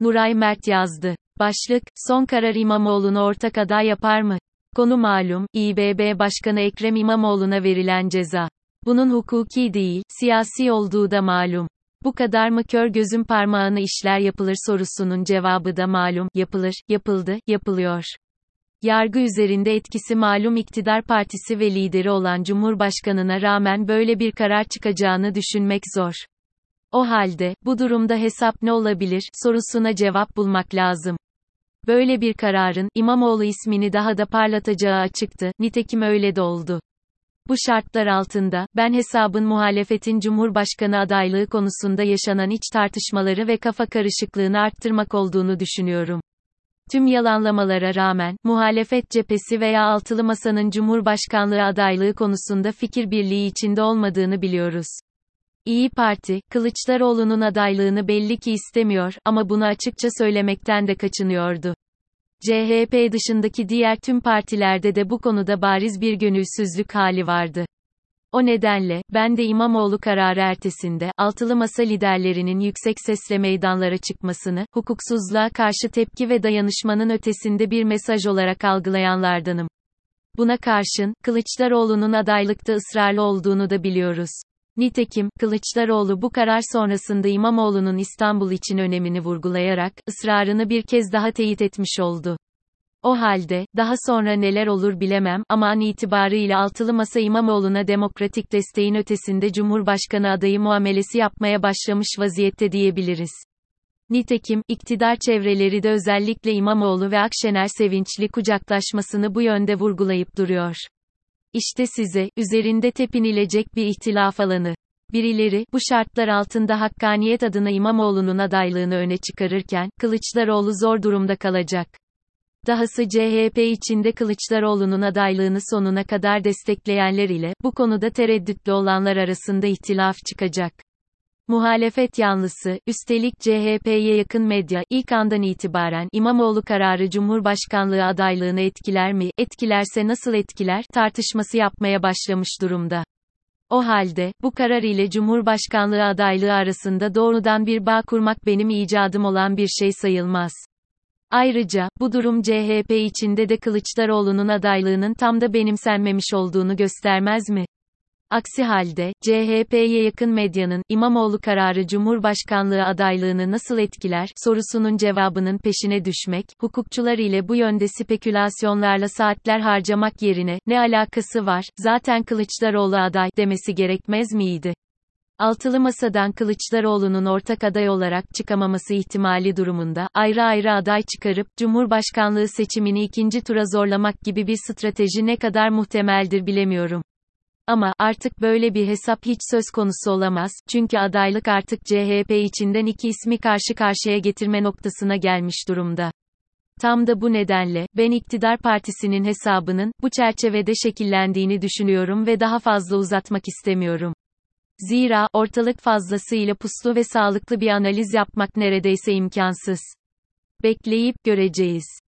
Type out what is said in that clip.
Nuray Mert yazdı. Başlık, son karar İmamoğlu'nu ortak aday yapar mı? Konu malum, İBB Başkanı Ekrem İmamoğlu'na verilen ceza. Bunun hukuki değil, siyasi olduğu da malum. Bu kadar mı kör gözün parmağını işler yapılır sorusunun cevabı da malum, yapılır, yapıldı, yapılıyor. Yargı üzerinde etkisi malum iktidar partisi ve lideri olan Cumhurbaşkanına rağmen böyle bir karar çıkacağını düşünmek zor. O halde, bu durumda hesap ne olabilir, sorusuna cevap bulmak lazım. Böyle bir kararın, İmamoğlu ismini daha da parlatacağı açıktı, nitekim öyle de oldu. Bu şartlar altında, ben hesabın muhalefetin Cumhurbaşkanı adaylığı konusunda yaşanan iç tartışmaları ve kafa karışıklığını arttırmak olduğunu düşünüyorum. Tüm yalanlamalara rağmen, muhalefet cephesi veya altılı masanın Cumhurbaşkanlığı adaylığı konusunda fikir birliği içinde olmadığını biliyoruz. İyi Parti, Kılıçdaroğlu'nun adaylığını belli ki istemiyor ama bunu açıkça söylemekten de kaçınıyordu. CHP dışındaki diğer tüm partilerde de bu konuda bariz bir gönülsüzlük hali vardı. O nedenle, ben de İmamoğlu kararı ertesinde, altılı masa liderlerinin yüksek sesle meydanlara çıkmasını, hukuksuzluğa karşı tepki ve dayanışmanın ötesinde bir mesaj olarak algılayanlardanım. Buna karşın, Kılıçdaroğlu'nun adaylıkta ısrarlı olduğunu da biliyoruz. Nitekim, Kılıçdaroğlu bu karar sonrasında İmamoğlu'nun İstanbul için önemini vurgulayarak, ısrarını bir kez daha teyit etmiş oldu. O halde, daha sonra neler olur bilemem, ama an itibarıyla altılı masa İmamoğlu'na demokratik desteğin ötesinde Cumhurbaşkanı adayı muamelesi yapmaya başlamış vaziyette diyebiliriz. Nitekim, iktidar çevreleri de özellikle İmamoğlu ve Akşener sevinçli kucaklaşmasını bu yönde vurgulayıp duruyor. İşte size, üzerinde tepinilecek bir ihtilaf alanı. Birileri, bu şartlar altında hakkaniyet adına İmamoğlu'nun adaylığını öne çıkarırken, Kılıçdaroğlu zor durumda kalacak. Dahası CHP içinde Kılıçdaroğlu'nun adaylığını sonuna kadar destekleyenler ile, bu konuda tereddütlü olanlar arasında ihtilaf çıkacak. Muhalefet yanlısı, üstelik CHP'ye yakın medya, ilk andan itibaren İmamoğlu kararı Cumhurbaşkanlığı adaylığını etkiler mi, etkilerse nasıl etkiler, tartışması yapmaya başlamış durumda. O halde, bu karar ile Cumhurbaşkanlığı adaylığı arasında doğrudan bir bağ kurmak benim icadım olan bir şey sayılmaz. Ayrıca, bu durum CHP içinde de Kılıçdaroğlu'nun adaylığının tam da benimsenmemiş olduğunu göstermez mi? Aksi halde, CHP'ye yakın medyanın, İmamoğlu kararı Cumhurbaşkanlığı adaylığını nasıl etkiler, sorusunun cevabının peşine düşmek, hukukçular ile bu yönde spekülasyonlarla saatler harcamak yerine, ne alakası var, zaten Kılıçdaroğlu aday, demesi gerekmez miydi? Altılı Masa'dan Kılıçdaroğlu'nun ortak aday olarak çıkamaması ihtimali durumunda, ayrı ayrı aday çıkarıp, Cumhurbaşkanlığı seçimini ikinci tura zorlamak gibi bir strateji ne kadar muhtemeldir bilemiyorum. Ama, artık böyle bir hesap hiç söz konusu olamaz, çünkü adaylık artık CHP içinden iki ismi karşı karşıya getirme noktasına gelmiş durumda. Tam da bu nedenle, ben iktidar partisinin hesabının, bu çerçevede şekillendiğini düşünüyorum ve daha fazla uzatmak istemiyorum. Zira, ortalık fazlasıyla puslu ve sağlıklı bir analiz yapmak neredeyse imkansız. Bekleyip göreceğiz.